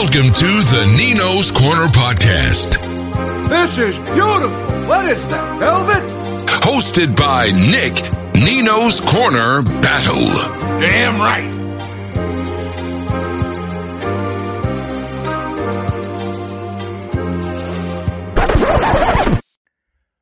Welcome to the Nino's Corner podcast. This is beautiful. What is that, velvet? Hosted by Nick Nino's Corner Battle. Damn right.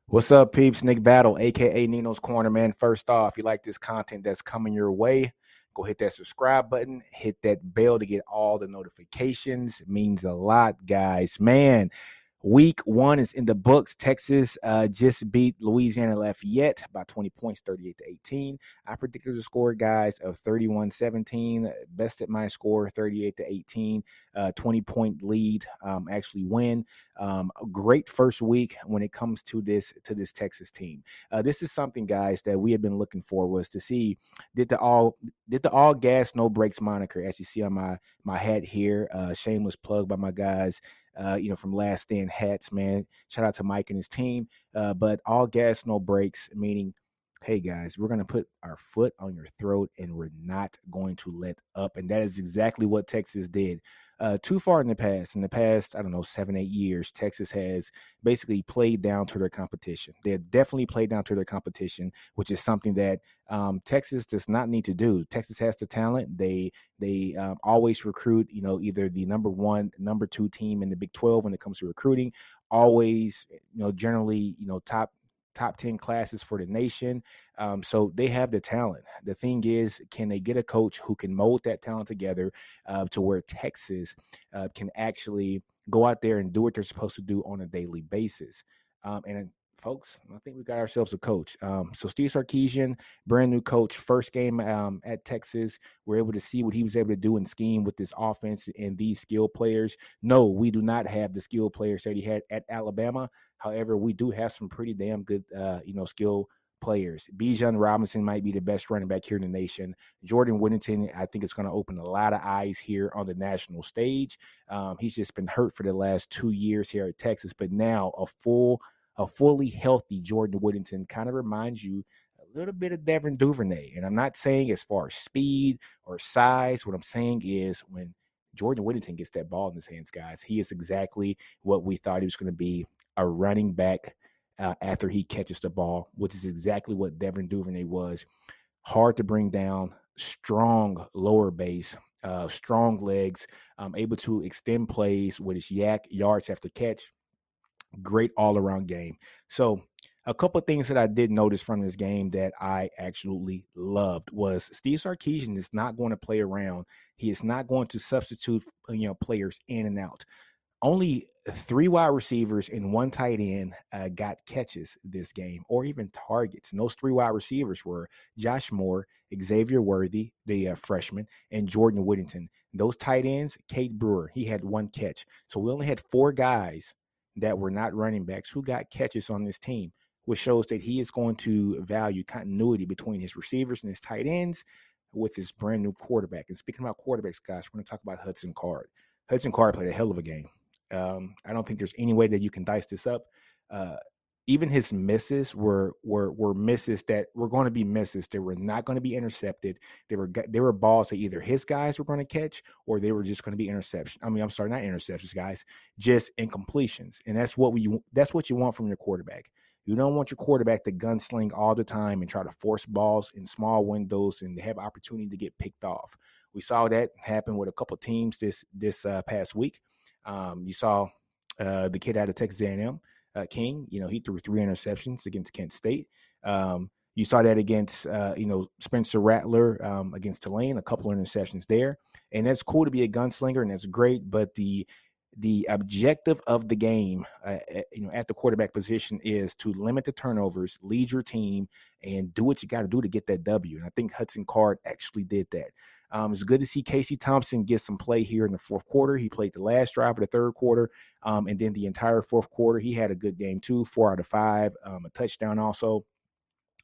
What's up, peeps? Nick Battle, aka Nino's Corner, man. First off, if you like this content that's coming your way, go hit that subscribe button, hit that bell to get all the notifications. It means a lot, guys. Man, week one is in the books. Texas uh, just beat Louisiana Lafayette by 20 points, 38 to 18. I predicted the score, guys, of 31 17. Best at my score, 38 to 18. Uh, 20 point lead, um, actually win. Um, a great first week when it comes to this to this Texas team. Uh, this is something, guys, that we have been looking for was to see did the all did the all gas no brakes moniker, as you see on my my hat here. Uh, shameless plug by my guys. Uh, you know, from Last Stand Hats, man. Shout out to Mike and his team. Uh, but all gas, no brakes, meaning, hey guys, we're gonna put our foot on your throat and we're not going to let up. And that is exactly what Texas did. Uh, too far in the past, in the past, I don't know, seven, eight years, Texas has basically played down to their competition. They have definitely played down to their competition, which is something that um, Texas does not need to do. Texas has the talent. They they um, always recruit, you know, either the number one, number two team in the Big Twelve when it comes to recruiting. Always, you know, generally, you know, top top 10 classes for the nation. Um, so they have the talent. The thing is, can they get a coach who can mold that talent together uh, to where Texas uh, can actually go out there and do what they're supposed to do on a daily basis? Um, and folks, I think we got ourselves a coach. Um, so Steve Sarkisian, brand new coach, first game um, at Texas. We're able to see what he was able to do and scheme with this offense and these skill players. No, we do not have the skill players that he had at Alabama. However, we do have some pretty damn good, uh, you know, skill players. Bijan Robinson might be the best running back here in the nation. Jordan Whittington, I think it's going to open a lot of eyes here on the national stage. Um, he's just been hurt for the last two years here at Texas, but now a full a fully healthy Jordan Whittington kind of reminds you a little bit of Devin Duvernay. And I'm not saying as far as speed or size. What I'm saying is when Jordan Whittington gets that ball in his hands, guys, he is exactly what we thought he was going to be a running back uh, after he catches the ball, which is exactly what Devin Duvernay was. Hard to bring down, strong lower base, uh, strong legs, um, able to extend plays with his yak yards after catch great all around game. So, a couple of things that I did notice from this game that I absolutely loved was Steve Sarkisian is not going to play around. He is not going to substitute, you know, players in and out. Only three wide receivers and one tight end uh, got catches this game, or even targets. And those three wide receivers were Josh Moore, Xavier Worthy, the uh, freshman, and Jordan Whittington. Those tight ends, Cade Brewer, he had one catch. So we only had four guys that were not running backs who got catches on this team, which shows that he is going to value continuity between his receivers and his tight ends with his brand new quarterback. And speaking about quarterbacks, guys, we're going to talk about Hudson Card. Hudson Card played a hell of a game. Um, I don't think there's any way that you can dice this up. Uh, even his misses were were were misses that were going to be misses. They were not going to be intercepted. They were they were balls that either his guys were going to catch or they were just going to be interception. I mean, I'm sorry, not interceptions, guys, just incompletions. And that's what we that's what you want from your quarterback. You don't want your quarterback to gunsling all the time and try to force balls in small windows and have opportunity to get picked off. We saw that happen with a couple teams this this uh, past week. Um, you saw uh, the kid out of Texas A&M uh, King. You know, he threw three interceptions against Kent State. Um, you saw that against, uh, you know, Spencer Rattler um, against Tulane, a couple of interceptions there. And that's cool to be a gunslinger, and that's great. But the the objective of the game, uh, you know, at the quarterback position is to limit the turnovers, lead your team, and do what you got to do to get that W. And I think Hudson Card actually did that. Um, it's good to see Casey Thompson get some play here in the fourth quarter. He played the last drive of the third quarter, um, and then the entire fourth quarter. He had a good game too, four out of five, um, a touchdown also.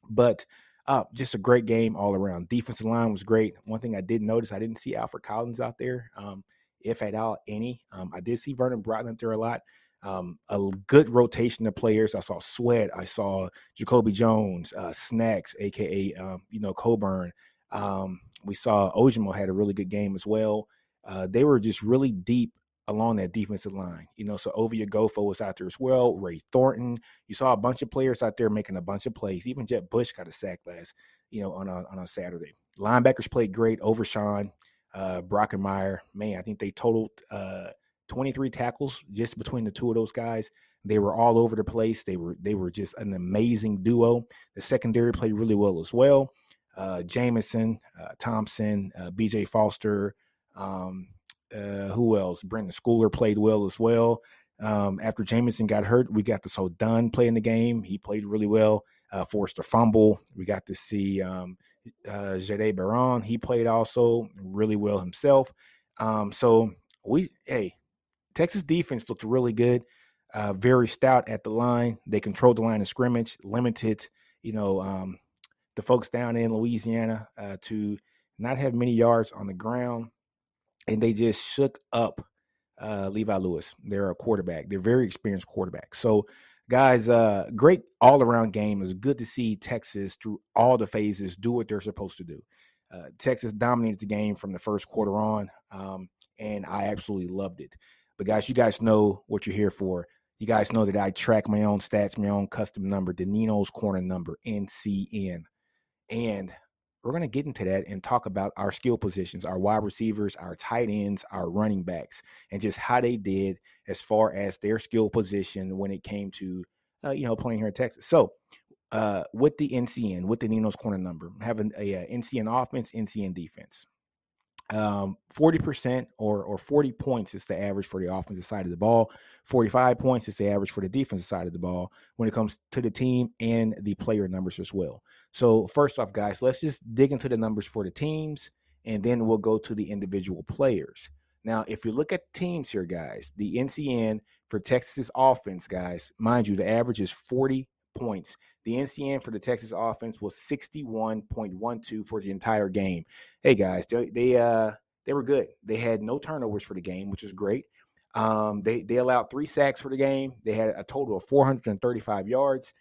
But uh, just a great game all around. Defensive line was great. One thing I did notice, I didn't see Alfred Collins out there, um, if at all any. Um, I did see Vernon Broughton there a lot. Um, a good rotation of players. I saw Sweat. I saw Jacoby Jones, uh, Snacks, aka um, you know Coburn. Um, we saw Ojomo had a really good game as well. Uh, they were just really deep along that defensive line. You know, so Ovie Oghoufo was out there as well. Ray Thornton. You saw a bunch of players out there making a bunch of plays. Even Jett Bush got a sack last, you know, on a on a Saturday. Linebackers played great. Overshown, uh, Brockermeyer. Man, I think they totaled uh, 23 tackles just between the two of those guys. They were all over the place. They were they were just an amazing duo. The secondary played really well as well. Uh, Jamison, uh, Thompson, uh, B.J. Foster, um, uh, who else? Brenden Schooler played well as well. Um, after Jamison got hurt, we got this whole Dunn playing the game. He played really well. Uh, forced a fumble. We got to see um, uh, Jahdae Barron. He played also really well himself. Um, so we, hey, Texas defense looked really good. Uh, very stout at the line. They controlled the line of scrimmage, limited, you know, um, the folks down in Louisiana uh, to not have many yards on the ground and they just shook up uh, Levi Lewis. They're a quarterback. They're very experienced quarterback. So, guys, uh, great all around game. It's good to see Texas through all the phases do what they're supposed to do. Uh, Texas dominated the game from the first quarter on, um, and I absolutely loved it. But guys, you guys know what you're here for. You guys know that I track my own stats, my own custom number, the Nino's Corner number, NCN. And we're going to get into that and talk about our skill positions, our wide receivers, our tight ends, our running backs, and just how they did as far as their skill position when it came to, uh, you know, playing here in Texas. So, uh, with the NCN, with the Nino's corner number, having a, a NCN offense, NCN defense um 40% or or 40 points is the average for the offensive side of the ball. 45 points is the average for the defensive side of the ball when it comes to the team and the player numbers as well. So first off guys let's just dig into the numbers for the teams and then we'll go to the individual players. Now if you look at teams here guys the ncn for texas's offense guys mind you the average is 40 points the NCN for the Texas offense was 61.12 for the entire game. Hey guys, they, they uh they were good. They had no turnovers for the game, which is great. Um, they they allowed three sacks for the game. They had a total of 435 yards.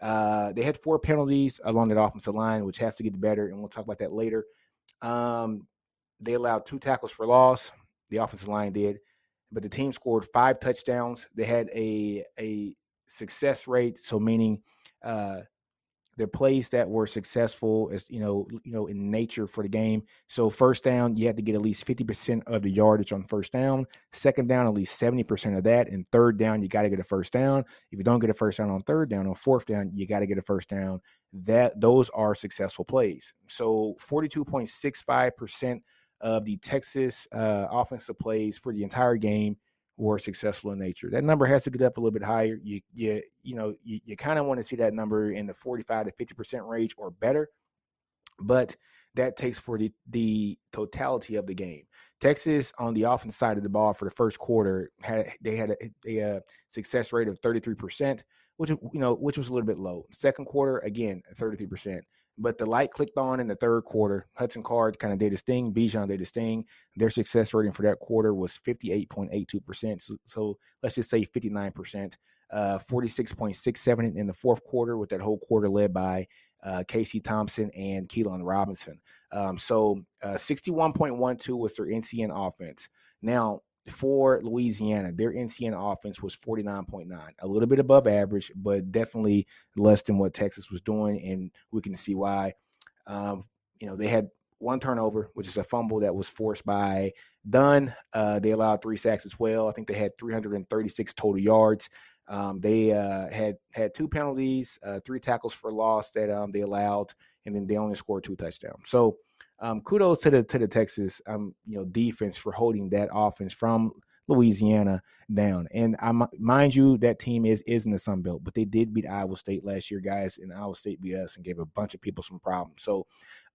Uh, they had four penalties along that offensive line, which has to get better, and we'll talk about that later. Um, they allowed two tackles for loss. The offensive line did, but the team scored five touchdowns. They had a a success rate, so meaning uh, the plays that were successful as you know you know in nature for the game. So first down you have to get at least 50% of the yardage on first down. Second down at least 70% of that. And third down you got to get a first down. If you don't get a first down on third down on fourth down you got to get a first down. That those are successful plays. So 42.65% of the texas uh, offensive plays for the entire game were successful in nature. That number has to get up a little bit higher. You you you know you, you kind of want to see that number in the 45 to 50 percent range or better, but that takes for the the totality of the game. Texas on the offense side of the ball for the first quarter had they had a, a, success rate of 33 percent, which you know which was a little bit low. Second quarter again 33 percent. But the light clicked on in the third quarter. Hudson Card kind of did his thing. Bijan did his thing. Their success rating for that quarter was 58.82%. So, so let's just say 59%. Uh, 46.67 in the fourth quarter, with that whole quarter led by uh, Casey Thompson and Keilan Robinson. Um, so uh, 61.12 was their NCN offense. Now, for Louisiana, their NCN offense was 49.9, a little bit above average, but definitely less than what Texas was doing. And we can see why. Um, you know, they had one turnover, which is a fumble that was forced by Dunn. Uh, they allowed three sacks as well. I think they had 336 total yards. Um, they uh, had had two penalties, uh, three tackles for loss that um, they allowed, and then they only scored two touchdowns. So um, kudos to the to the Texas um, you know defense for holding that offense from Louisiana down. And I mind you, that team is is in the Sun Belt, but they did beat Iowa State last year, guys, and Iowa State beat us and gave a bunch of people some problems. So,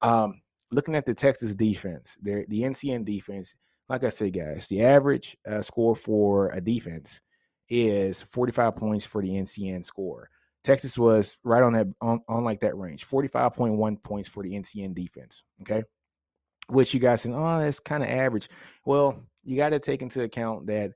um, looking at the Texas defense, the the NCN defense, like I said, guys, the average uh, score for a defense is 45 points for the NCN score. Texas was right on that on, on like that range, 45.1 points for the NCN defense. Okay which you guys say, oh, that's kind of average. Well, you got to take into account that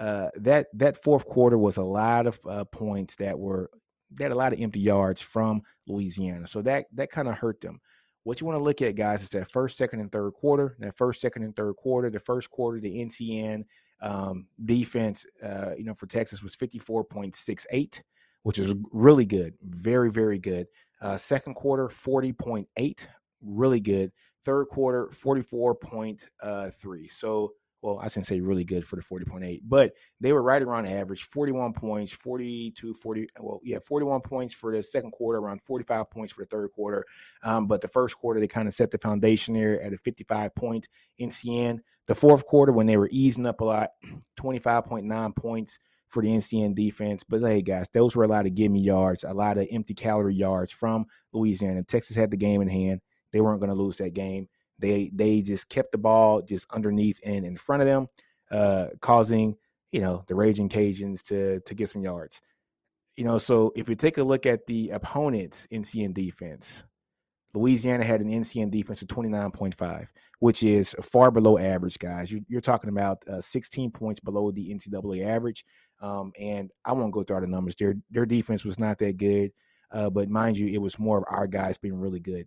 uh, that that fourth quarter was a lot of uh, points that were that a lot of empty yards from Louisiana, so that that kind of hurt them. What you want to look at, guys, is that first, second, and third quarter. That first, second, and third quarter. The first quarter, the NCN Um, defense, uh, you know, for Texas was 54.68, which is really good. Very, very good. Uh, second quarter, 40.8, really good. Third quarter, 44.3. Uh, so well, I shouldn't say really good for the 40.8, but they were right around average 41 points, 42, 40. Well, yeah, 41 points for the second quarter, around 45 points for the third quarter. Um, but the first quarter, they kind of set the foundation there at a 55 point NCN. The fourth quarter, when they were easing up a lot, 25.9 points for the NCN defense. But hey, guys, those were a lot of give me yards, a lot of empty calorie yards from Louisiana. Texas had the game in hand. They weren't going to lose that game. They they just kept the ball just underneath and in front of them, uh, causing you know the Raging Cajuns to to get some yards. You know, so if you take a look at the opponent's NCN defense, Louisiana had an NCN defense of 29.5, which is far below average, guys. You're, you're talking about uh, 16 points below the NCAA average. Um, and I won't go through all the numbers. Their their defense was not that good, uh, but mind you, it was more of our guys being really good.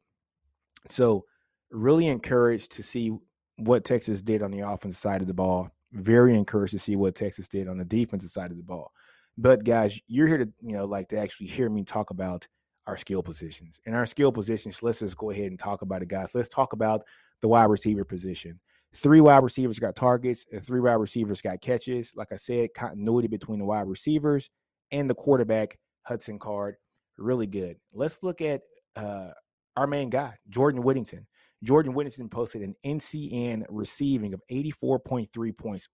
So really encouraged to see what Texas did on the offensive side of the ball. Very encouraged to see what Texas did on the defensive side of the ball. But guys, you're here to, you know, like to actually hear me talk about our skill positions. And our skill positions, let's just go ahead and talk about it, guys. Let's talk about the wide receiver position. Three wide receivers got targets, and three wide receivers got catches. Like I said, continuity between the wide receivers and the quarterback, Hudson Card, really good. Let's look at uh, our main guy, Jordan Whittington. Jordan Whittington posted an NCN receiving of 84.3 points.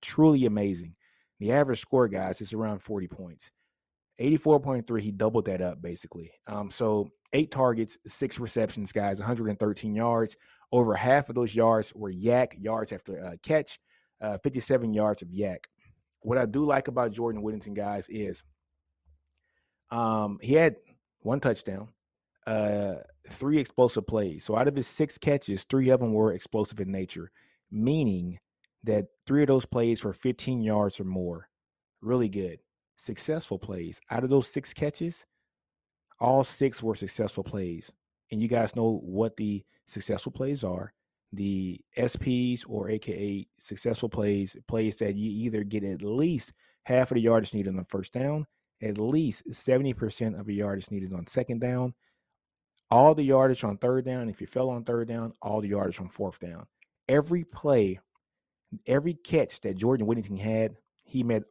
Truly amazing. The average score, guys, is around 40 points. 84.3, he doubled that up basically. Um, so eight targets, six receptions, guys, 113 yards. Over half of those yards were yak yards after a catch, uh, 57 yards of yak. What I do like about Jordan Whittington, guys, is um, he had one touchdown, uh, three explosive plays. So out of his six catches, three of them were explosive in nature, meaning that three of those plays were 15 yards or more. Really good. Successful plays. Out of those six catches, all six were successful plays. And you guys know what the successful plays are. The SPs or AKA successful plays, plays that you either get at least half of the yardage needed on the first down, at least 70% of the yardage needed on second down, all the yardage on third down. If you fell on third down, all the yardage on fourth down. Every play, every catch that Jordan Whittington had, he met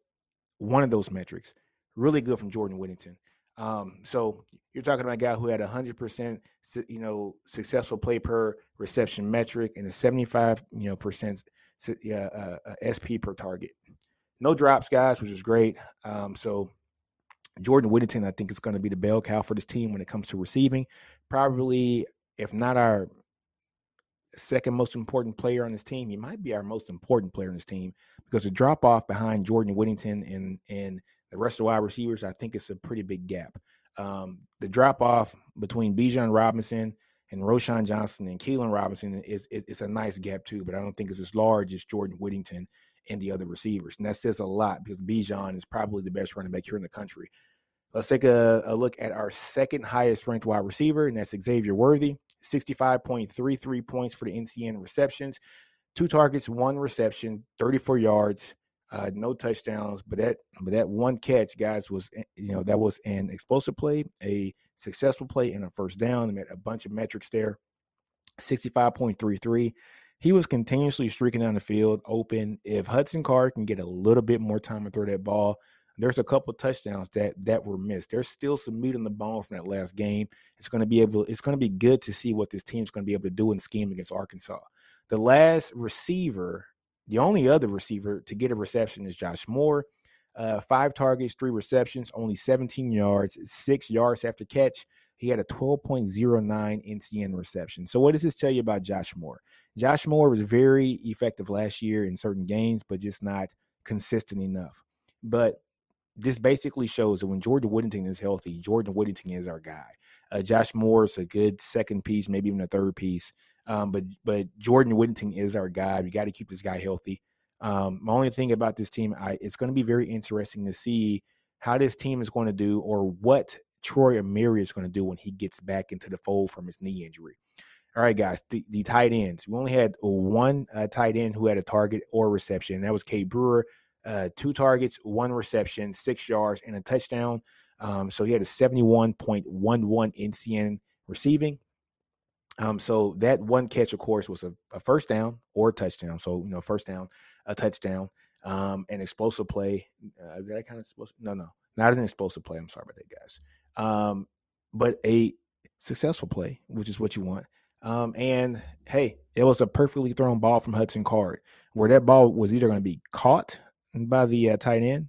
one of those metrics. Really good from Jordan Whittington. Um, so you're talking about a guy who had hundred percent, you know, successful play per reception metric and a 75, you know, percent uh, uh, SP per target. No drops, guys, which is great. Um, so Jordan Whittington, I think, is going to be the bell cow for this team when it comes to receiving. Probably, if not our second most important player on this team, he might be our most important player on this team because the drop off behind Jordan Whittington and and the rest of the wide receivers, I think it's a pretty big gap. Um, the drop off between Bijan Robinson and Roschon Johnson and Keilan Robinson is, is, is a nice gap too, but I don't think it's as large as Jordan Whittington and the other receivers. And that says a lot because Bijan is probably the best running back here in the country. Let's take a, a look at our second highest ranked wide receiver, and that's Xavier Worthy. 65.33 points for the NCN receptions, two targets, one reception, 34 yards, uh, no touchdowns. But that but that one catch, guys, was eh, you know that was an explosive play, a successful play, and a first down. And met a bunch of metrics there. 65.33 he was continuously streaking down the field open. If Hudson Card can get a little bit more time to throw that ball, there's a couple touchdowns that that were missed. There's still some meat on the bone from that last game. It's going to be able. It's going to be good to see what this team's going to be able to do in scheme against Arkansas. The last receiver, the only other receiver to get a reception is Josh Moore. Uh, five targets, three receptions, only 17 yards, six yards after catch. He had a 12.09 NCN reception. So, what does this tell you about Josh Moore? Josh Moore was very effective last year in certain games, but just not consistent enough. But this basically shows that when Jordan Whittington is healthy, Jordan Whittington is our guy. Uh, Josh Moore is a good second piece, maybe even a third piece. Um, but but Jordan Whittington is our guy. We got to keep this guy healthy. Um, my only thing about this team, I, it's going to be very interesting to see how this team is going to do, or what Troy Omeire is going to do when he gets back into the fold from his knee injury. All right, guys, the, the tight ends. We only had one uh, tight end who had a target or reception. That was Cade Brewer. Uh, two targets, one reception, six yards, and a touchdown. Um, so he had a 71.11 NCN receiving. Um, so that one catch, of course, was a, a, first down or touchdown. So, you know, first down, a touchdown, um, an explosive play. Uh, I kind of supposed? No, no, not an explosive play. I'm sorry about that, guys. Um, but a successful play, which is what you want. Um, and hey, it was a perfectly thrown ball from Hudson Card, where that ball was either going to be caught by the uh, tight end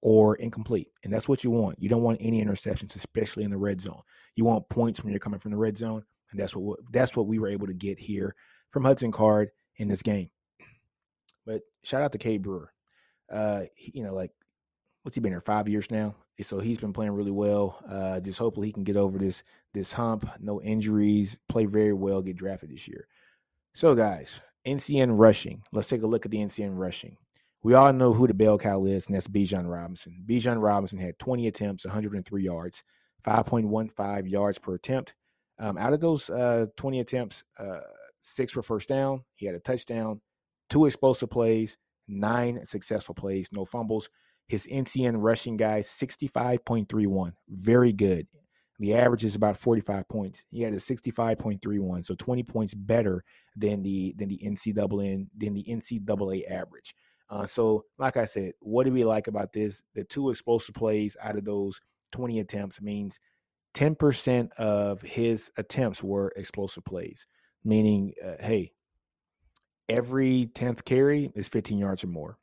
or incomplete. And that's what you want. You don't want any interceptions, especially in the red zone. You want points when you're coming from the red zone, and that's what that's what we were able to get here from Hudson Card in this game. But shout out to K Brewer. Uh, he, you know, like what's he been here five years now? So he's been playing really well. Uh, just hopefully he can get over this this hump, no injuries, play very well, get drafted this year. So guys, NCN rushing. Let's take a look at the NCN rushing. We all know who the bell cow is, and that's Bijan Robinson. Bijan Robinson had 20 attempts, 103 yards, 5.15 yards per attempt. Um, out of those uh, 20 attempts, uh, six were first down. He had a touchdown, two explosive plays, nine successful plays, no fumbles. His NCN rushing guys 65.31, very good. The average is about 45 points. He had a 65.31, so 20 points better than the than the NCAA than the NCAA average. Uh, so, like I said, what do we like about this? The two explosive plays out of those 20 attempts means 10% of his attempts were explosive plays, meaning, uh, hey, every 10th carry is 15 yards or more.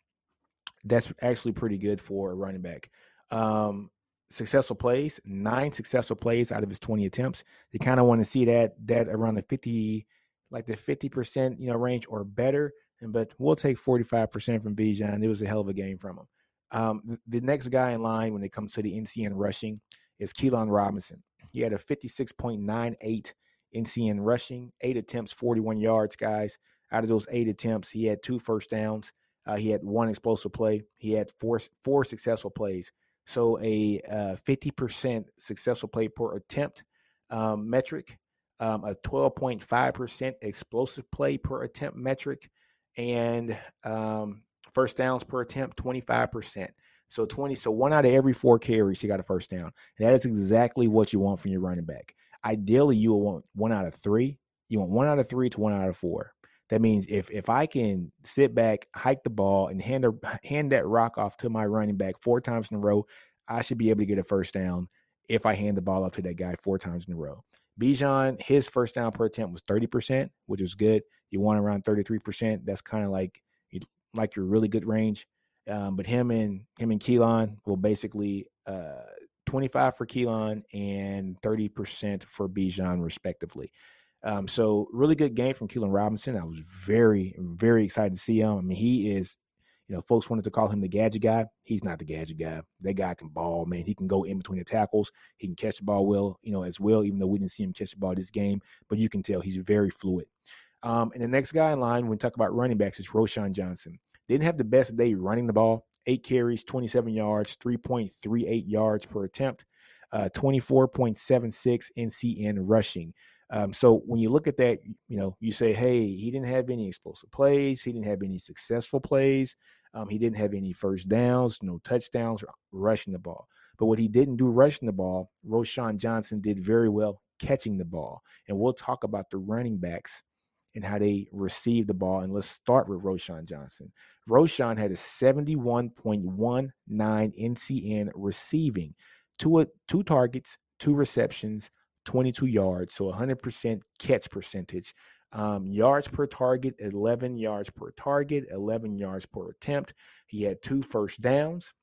That's actually pretty good for a running back. Um, successful plays, nine successful plays out of his 20 attempts. You kind of want to see that that around the 50, like the 50% you know range or better. And but we'll take 45% from Bijan. It was a hell of a game from him. Um, the next guy in line when it comes to the NCN rushing is Keilan Robinson. He had a 56.98 NCN rushing, eight attempts, 41 yards, guys. Out of those eight attempts, he had two first downs. Uh, he had one explosive play. He had four four successful plays. So a uh, 50% successful play per attempt um, metric, um, a 12.5% explosive play per attempt metric, and um, first downs per attempt 25%. So 20, so one out of every four carries, he got a first down. And that is exactly what you want from your running back. Ideally, you will want one out of three. You want one out of three to one out of four. That means if if I can sit back, hike the ball, and hand a, hand that rock off to my running back four times in a row, I should be able to get a first down if I hand the ball off to that guy four times in a row. Bijan, his first down per attempt was 30%, which is good. You want around 33%. That's kind of like like your really good range. Um, but him and him and Keilan will basically uh, 25 for Keilan and 30% for Bijan, respectively. Um, so really good game from Keilan Robinson. I was very, very excited to see him. I mean, he is, you know, folks wanted to call him the gadget guy. He's not the gadget guy. That guy can ball, man. He can go in between the tackles. He can catch the ball well, you know, as well, even though we didn't see him catch the ball this game. But you can tell he's very fluid. Um, and the next guy in line, when we talk about running backs, is Roschon Johnson. Didn't have the best day running the ball. Eight carries, 27 yards, 3.38 yards per attempt, uh, 24.76 NCN rushing. Um, so when you look at that, you know, you say, hey, he didn't have any explosive plays. He didn't have any successful plays. Um, he didn't have any first downs, no touchdowns, rushing the ball. But what he didn't do rushing the ball, Roschon Johnson did very well catching the ball. And we'll talk about the running backs and how they received the ball. And let's start with Roschon Johnson. Roschon had a 71.19 NCN receiving, two, two targets, two receptions, 22 yards, so 100% catch percentage. Um, yards per target, 11 yards per target, 11 yards per attempt. He had two first downs.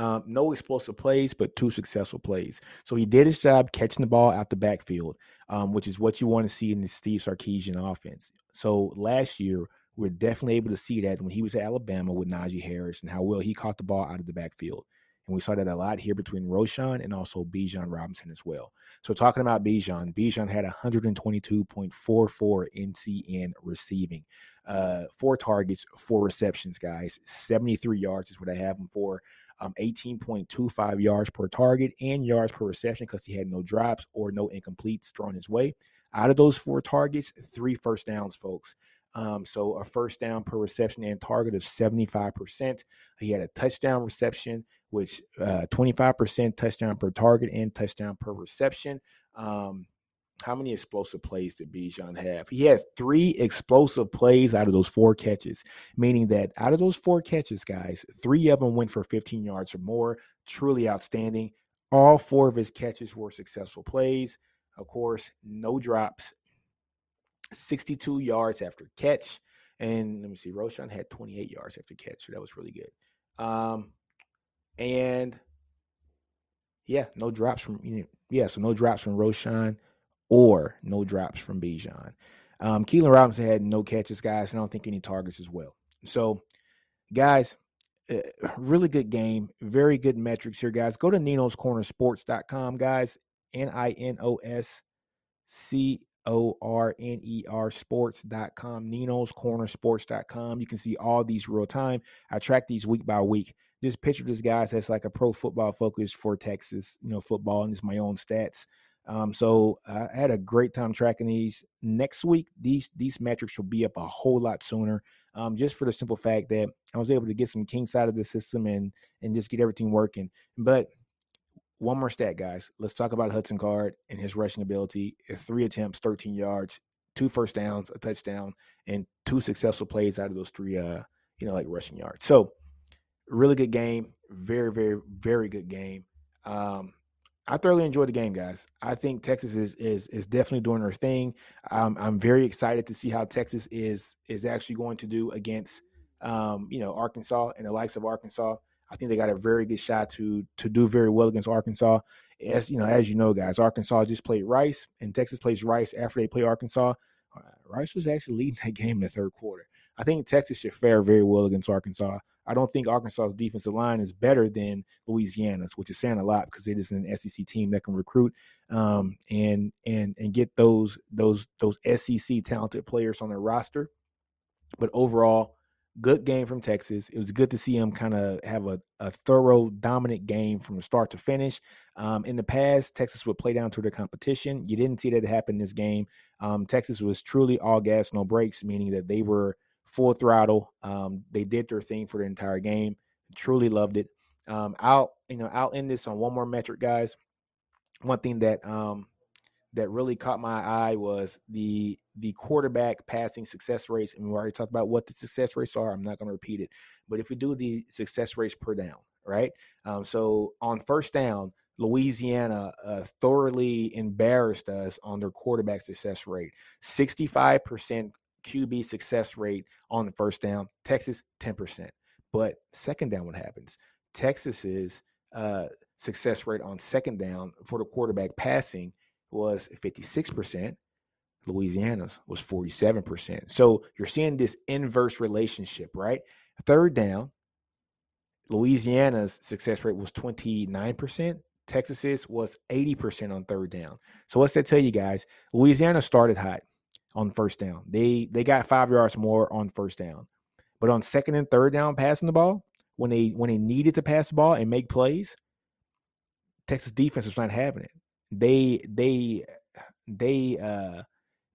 Um, no explosive plays, but two successful plays. So he did his job catching the ball out the backfield, um, which is what you want to see in the Steve Sarkisian offense. So last year, we are definitely able to see that when he was at Alabama with Najee Harris and how well he caught the ball out of the backfield. And we saw that a lot here between Roschon and also Bijan Robinson as well. So talking about Bijan, Bijan had 122.44 NCN receiving, uh, four targets, four receptions, guys. 73 yards is what I have him for. Um, 18.25 yards per target and yards per reception because he had no drops or no incompletes thrown his way. Out of those four targets, three first downs, folks. Um, so a first down per reception and target of 75%. He had a touchdown reception, which uh, 25% touchdown per target and touchdown per reception. Um, how many explosive plays did Bijan have? He had three explosive plays out of those four catches, meaning that out of those four catches, guys, three of them went for 15 yards or more. Truly outstanding. All four of his catches were successful plays. Of course, no drops, 62 yards after catch. And let me see, Roschon had 28 yards after catch. So that was really good. Um, and yeah, no drops from, you know, yeah, so no drops from Roschon or no drops from Bijan. Um, Keilan Robinson had no catches, guys. and I don't think any targets as well. So, guys, uh, really good game. Very good metrics here, guys. Go to Nino's Corner Sports.com, guys. N I N O S C O R N E R sports.com, Nino's Corner sports.com. You can see all these real time. I track these week by week. Just picture this guys as like a pro football focus for Texas, you know, football, and it's my own stats. Um, so I had a great time tracking these. Next week, these these metrics will be up a whole lot sooner. Um, just for the simple fact that I was able to get some kinks out of the system and and just get everything working. But one more stat, guys. Let's talk about Hudson Card and his rushing ability. Three attempts, 13 yards, two first downs, a touchdown, and two successful plays out of those three, uh, you know, like rushing yards. So, really good game. Very, very, very good game. Um, I thoroughly enjoyed the game, guys. I think Texas is is is definitely doing their thing. Um, I'm very excited to see how Texas is is actually going to do against, um, you know, Arkansas and the likes of Arkansas. I think they got a very good shot to to do very well against Arkansas. As you know, as you know, guys, Arkansas just played Rice, and Texas plays Rice after they play Arkansas. Uh, Rice was actually leading that game in the third quarter. I think Texas should fare very well against Arkansas. I don't think Arkansas's defensive line is better than Louisiana's, which is saying a lot because it is an SEC team that can recruit um, and and and get those those those SEC talented players on their roster. But overall, good game from Texas. It was good to see him kind of have a, a thorough, dominant game from start to finish. Um, in the past, Texas would play down to their competition. You didn't see that happen this game. Um, Texas was truly all gas, no brakes, meaning that they were full throttle. Um, they did their thing for the entire game. Truly loved it. Um, I'll you know I'll end this on one more metric, guys. One thing that um, that really caught my eye was the the quarterback passing success rates. And we already talked about what the success rates are. I'm not going to repeat it, but if we do the success rates per down, right? Um, so on first down, Louisiana uh, thoroughly embarrassed us on their quarterback success rate. 65% QB success rate on the first down. Texas 10%. But second down, what happens? Texas's uh, success rate on second down for the quarterback passing was 56%. Louisiana's was 47%. So you're seeing this inverse relationship, right? Third down, Louisiana's success rate was 29%. Texas's was 80% on third down. So what's that tell you guys? Louisiana started hot on first down. They they got five yards more on first down. But on second and third down passing the ball, when they when they needed to pass the ball and make plays, Texas defense was not having it. They they they uh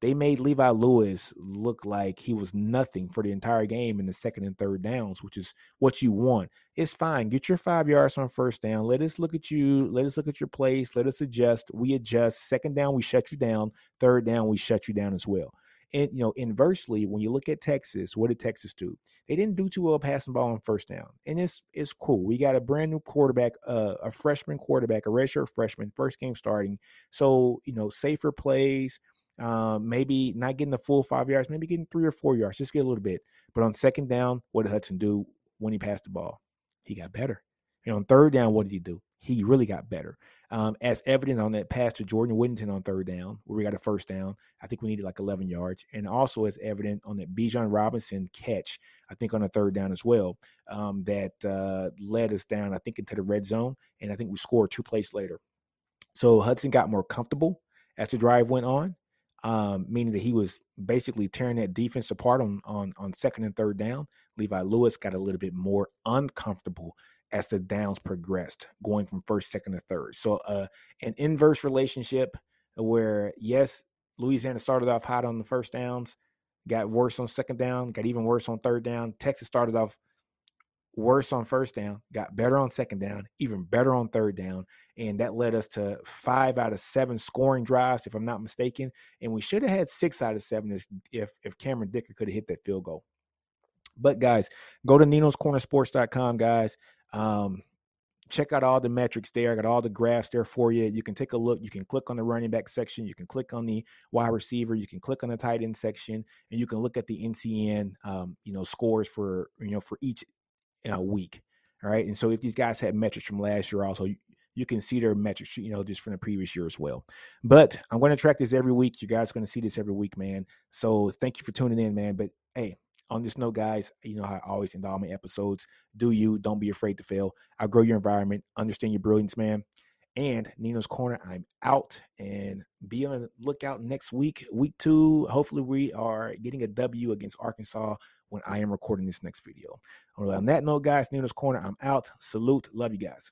they made Levi Lewis look like he was nothing for the entire game in the second and third downs, which is what you want. It's fine. Get your five yards on first down. Let us look at you. Let us look at your plays. Let us adjust. We adjust. Second down, we shut you down. Third down, we shut you down as well. And you know, inversely, when you look at Texas, what did Texas do? They didn't do too well passing ball on first down, and it's it's cool. We got a brand new quarterback, uh, a freshman quarterback, a redshirt freshman, first game starting. So you know, safer plays um, maybe not getting the full five yards, maybe getting three or four yards, just get a little bit. But on second down, what did Hudson do when he passed the ball? He got better. And on third down, what did he do? He really got better. Um, as evident on that pass to Jordan Whittington on third down, where we got a first down. I think we needed like 11 yards. And also as evident on that Bijan Robinson catch, I think on the third down as well, um, that uh, led us down, I think, into the red zone. And I think we scored two plays later. So Hudson got more comfortable as the drive went on um, meaning that he was basically tearing that defense apart on, on on second and third down. Levi Lewis got a little bit more uncomfortable as the downs progressed, going from first, second, to third. So uh, an inverse relationship where yes, Louisiana started off hot on the first downs, got worse on second down, got even worse on third down. Texas started off worse on first down, got better on second down, even better on third down. And that led us to five out of seven scoring drives, if I'm not mistaken. And we should have had six out of seven if if Cameron Dicker could have hit that field goal. But guys, go to ninoscornersports.com, guys. Um, check out all the metrics there. I got all the graphs there for you. You can take a look. You can click on the running back section. You can click on the wide receiver. You can click on the tight end section, and you can look at the NCN, um, you know, scores for you know for each uh, week. All right, and so if these guys had metrics from last year, also you can see their metrics, you know, just from the previous year as well. But I'm going to track this every week. You guys are going to see this every week, man. So thank you for tuning in, man. But hey, on this note, guys, you know how I always end all my episodes. Do you? Don't be afraid to fail. I grow your environment. Understand your brilliance, man. And Nino's Corner, I'm out. And be on the lookout next week, week two. Hopefully, we are getting a W against Arkansas when I am recording this next video. On that note, guys, Nino's Corner, I'm out. Salute. Love you guys.